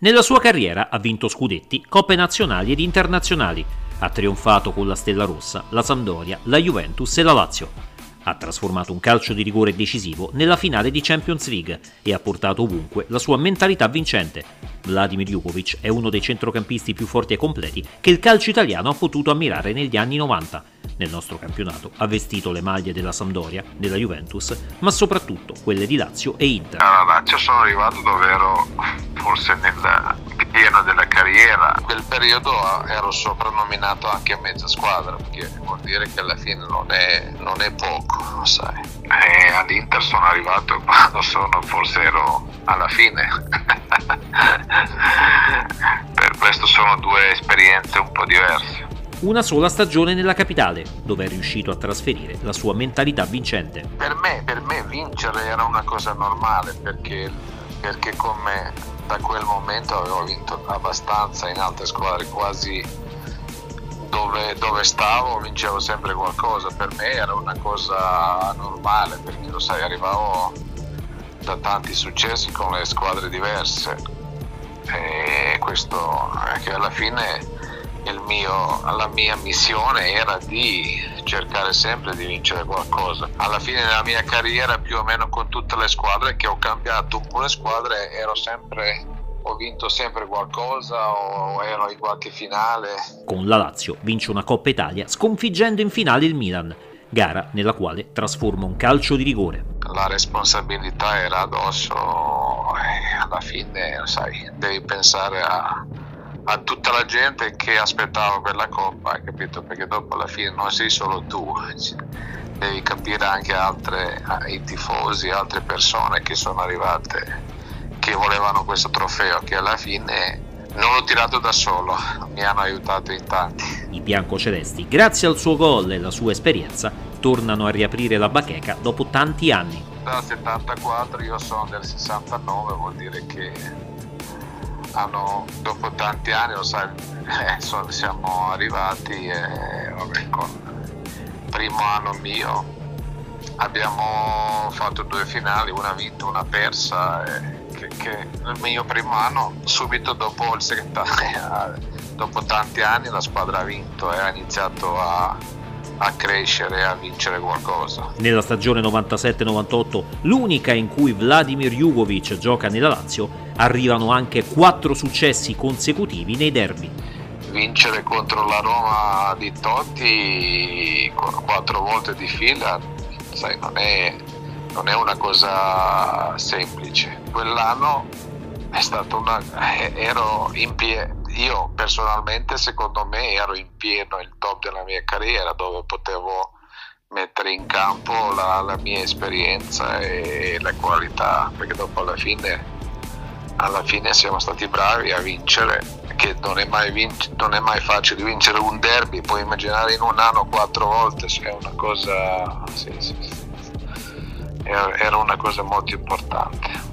Nella sua carriera ha vinto scudetti, coppe nazionali ed internazionali. Ha trionfato con la Stella Rossa, la Sampdoria, la Juventus e la Lazio ha trasformato un calcio di rigore decisivo nella finale di Champions League e ha portato ovunque la sua mentalità vincente. Vladimir Jukovic è uno dei centrocampisti più forti e completi che il calcio italiano ha potuto ammirare negli anni 90. Nel nostro campionato ha vestito le maglie della Sampdoria, della Juventus, ma soprattutto quelle di Lazio e Inter. Alla Lazio sono arrivato davvero forse nel pieno della carriera. In quel periodo ero soprannominato anche a mezza squadra, perché vuol dire che alla fine non è, non è poco, sai. E all'Inter sono arrivato quando sono, forse ero alla fine. per questo sono due esperienze un po' diverse. Una sola stagione nella capitale, dove è riuscito a trasferire la sua mentalità vincente. Per me, per me vincere era una cosa normale perché, perché come da quel momento avevo vinto abbastanza in altre squadre, quasi dove, dove, stavo vincevo sempre qualcosa, per me era una cosa normale perché lo sai, arrivavo da tanti successi con le squadre diverse e questo è che alla fine mio, la mia missione era di cercare sempre di vincere qualcosa. Alla fine della mia carriera, più o meno con tutte le squadre che ho cambiato le squadre, ero sempre ho vinto sempre qualcosa o ero in qualche finale. Con la Lazio vince una Coppa Italia sconfiggendo in finale il Milan, gara nella quale trasforma un calcio di rigore. La responsabilità era addosso e alla fine, sai, devi pensare a, a tutta la gente che aspettava quella coppa, hai capito? Perché dopo alla fine non sei solo tu, devi capire anche altre, i tifosi, altre persone che sono arrivate, che volevano questo trofeo, che alla fine non l'ho tirato da solo, mi hanno aiutato in tanti. I biancocelesti, grazie al suo gol e alla sua esperienza, tornano a riaprire la bacheca dopo tanti anni. Dal 74 io sono del 69, vuol dire che hanno, dopo tanti anni, lo sai, eh, siamo arrivati e vabbè, con il primo anno mio abbiamo fatto due finali, una vinta, una persa. E, che, che il mio primo anno, subito dopo il segretario, dopo tanti anni la squadra ha vinto e ha iniziato a, a crescere a vincere qualcosa. Nella stagione 97-98, l'unica in cui Vladimir Jugovic gioca nella Lazio, arrivano anche quattro successi consecutivi nei derby. Vincere contro la Roma di Totti quattro volte di fila, sai, non è, non è una cosa semplice. Quell'anno è stato una, eh, ero in piedi io personalmente secondo me ero in pieno il top della mia carriera dove potevo mettere in campo la, la mia esperienza e la qualità perché dopo alla fine alla fine siamo stati bravi a vincere che non è mai, vinc- non è mai facile vincere un derby puoi immaginare in un anno quattro volte cioè una cosa sì, sì, sì. era una cosa molto importante